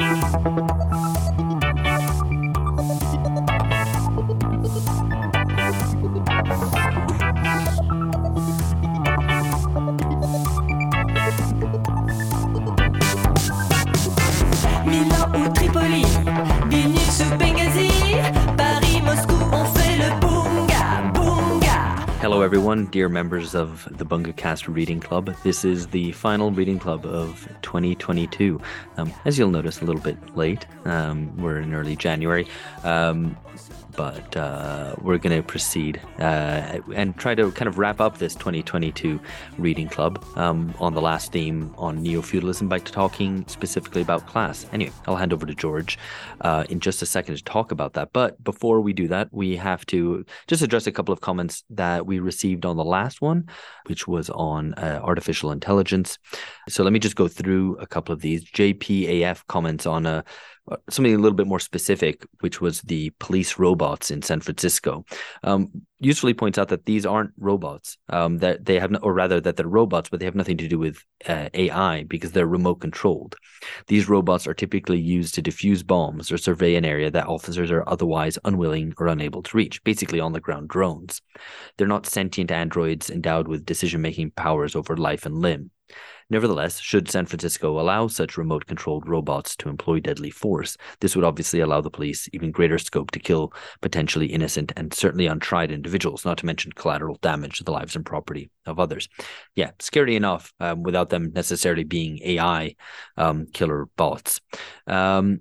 Thank you. Hello, everyone, dear members of the BungaCast Reading Club. This is the final reading club of 2022. Um, as you'll notice, a little bit late. Um, we're in early January. Um, but uh, we're going to proceed uh, and try to kind of wrap up this 2022 reading club um, on the last theme on neo feudalism by talking specifically about class. Anyway, I'll hand over to George uh, in just a second to talk about that. But before we do that, we have to just address a couple of comments that we received on the last one, which was on uh, artificial intelligence. So let me just go through a couple of these. JPAF comments on a uh, something a little bit more specific, which was the police robots in San Francisco. Um, usefully points out that these aren't robots. Um, that they have, no, or rather, that they're robots, but they have nothing to do with uh, AI because they're remote controlled. These robots are typically used to defuse bombs or survey an area that officers are otherwise unwilling or unable to reach. Basically, on the ground drones. They're not sentient androids endowed with decision making powers over life and limb. Nevertheless, should San Francisco allow such remote controlled robots to employ deadly force, this would obviously allow the police even greater scope to kill potentially innocent and certainly untried individuals, not to mention collateral damage to the lives and property of others. Yeah, scary enough um, without them necessarily being AI um, killer bots. Um,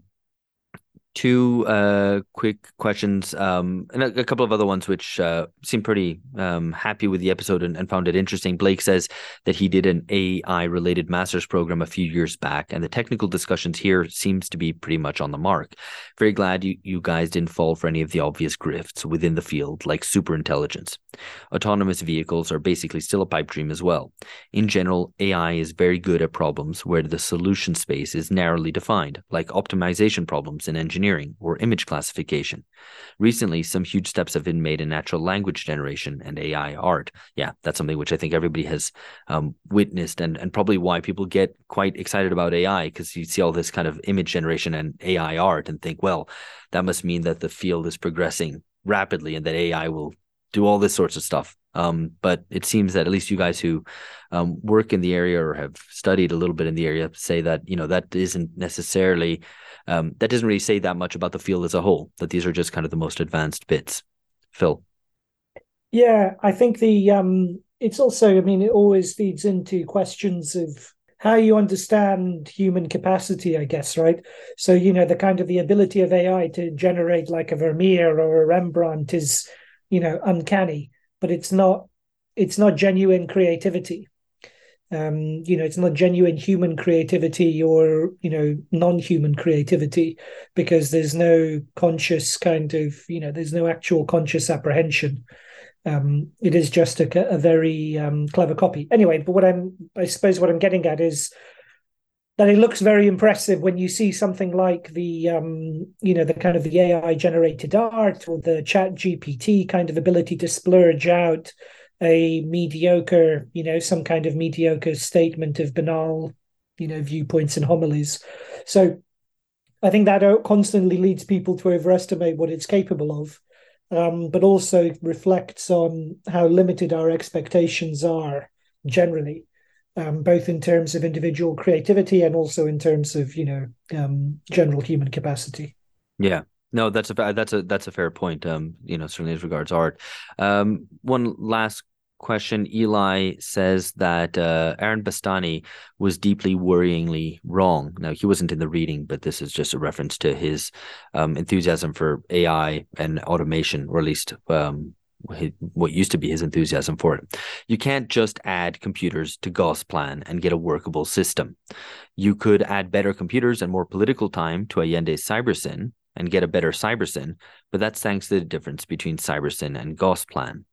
two uh, quick questions um, and a, a, couple of other ones which uh, seem pretty um, happy with the episode and, and, found it interesting. Blake says that he did an AI related master's program a few years back, and the technical discussions here seems to be pretty much on the mark. Very glad you, you guys didn't fall for any of the obvious grifts within the field, like super intelligence. Autonomous vehicles are basically still a pipe dream as well. In general, AI is very good at problems where the solution space is narrowly defined, like optimization problems in engineering engineering or image classification. Recently, some huge steps have been made in natural language generation and AI art. Yeah, that's something which I think everybody has um, witnessed, and, and probably why people get quite excited about AI because you see all this kind of image generation and AI art and think, well, that must mean that the field is progressing rapidly and that AI will do all this sorts of stuff. Um, but it seems that at least you guys who um, work in the area or have studied a little bit in the area say that you know that isn't necessarily um, that doesn't really say that much about the field as a whole. That these are just kind of the most advanced bits. Phil. Yeah, I think the um, it's also. I mean, it always feeds into questions of how you understand human capacity, I guess, right? So, you know, the kind of the ability of AI to generate like a Vermeer or a Rembrandt is, you know, uncanny, but it's not it's not genuine creativity. Um, you know it's not genuine human creativity or you know non-human creativity because there's no conscious kind of you know there's no actual conscious apprehension. Um, it is just a, a very um, clever copy. Anyway but what i'm i suppose what i'm getting at is that it looks very impressive when you see something like the um, you know the kind of the ai generated art or the chat gpt kind of ability to splurge out a mediocre, you know, some kind of mediocre statement of banal, you know, viewpoints and homilies. So I think that constantly leads people to overestimate what it's capable of, um, but also reflects on how limited our expectations are generally, um, both in terms of individual creativity and also in terms of you know um, general human capacity. Yeah, no, that's a that's a that's a fair point. Um, you know, certainly as regards art. Um, one last question. Eli says that uh, Aaron Bastani was deeply worryingly wrong. Now, he wasn't in the reading, but this is just a reference to his um, enthusiasm for AI and automation, or at least um, what used to be his enthusiasm for it. You can't just add computers to Gosplan and get a workable system. You could add better computers and more political time to Allende's Cybersyn and get a better Cybersyn, but that's thanks to the difference between Cybersyn and Gosplan.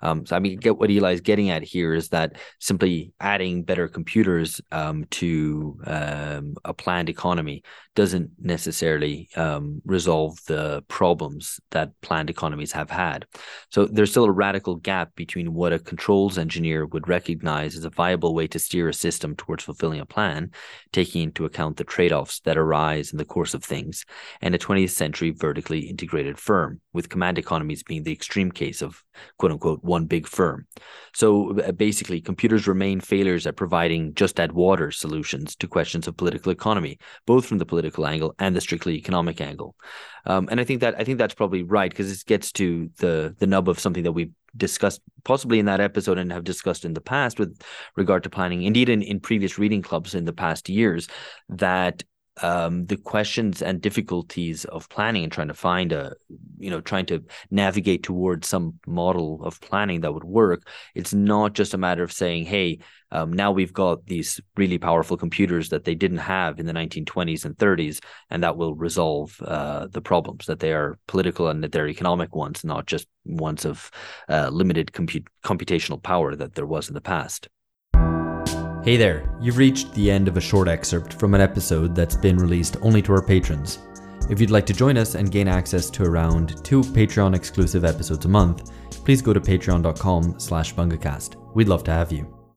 Um, so I mean, get what Eli is getting at here is that simply adding better computers um, to um, a planned economy doesn't necessarily um, resolve the problems that planned economies have had. So there's still a radical gap between what a controls engineer would recognize as a viable way to steer a system towards fulfilling a plan, taking into account the trade-offs that arise in the course of things, and a 20th century vertically integrated firm, with command economies being the extreme case of quote unquote one big firm. So uh, basically, computers remain failures at providing just add water solutions to questions of political economy, both from the political angle and the strictly economic angle. Um, and I think that I think that's probably right because this gets to the the nub of something that we've discussed possibly in that episode and have discussed in the past with regard to planning indeed in, in previous reading clubs in the past years that um, the questions and difficulties of planning and trying to find a, you know, trying to navigate towards some model of planning that would work. It's not just a matter of saying, hey, um, now we've got these really powerful computers that they didn't have in the 1920s and 30s, and that will resolve uh, the problems that they are political and that they're economic ones, not just ones of uh, limited computational power that there was in the past. Hey there, you've reached the end of a short excerpt from an episode that's been released only to our patrons. If you'd like to join us and gain access to around two Patreon exclusive episodes a month, please go to patreon.com slash bungacast. We'd love to have you.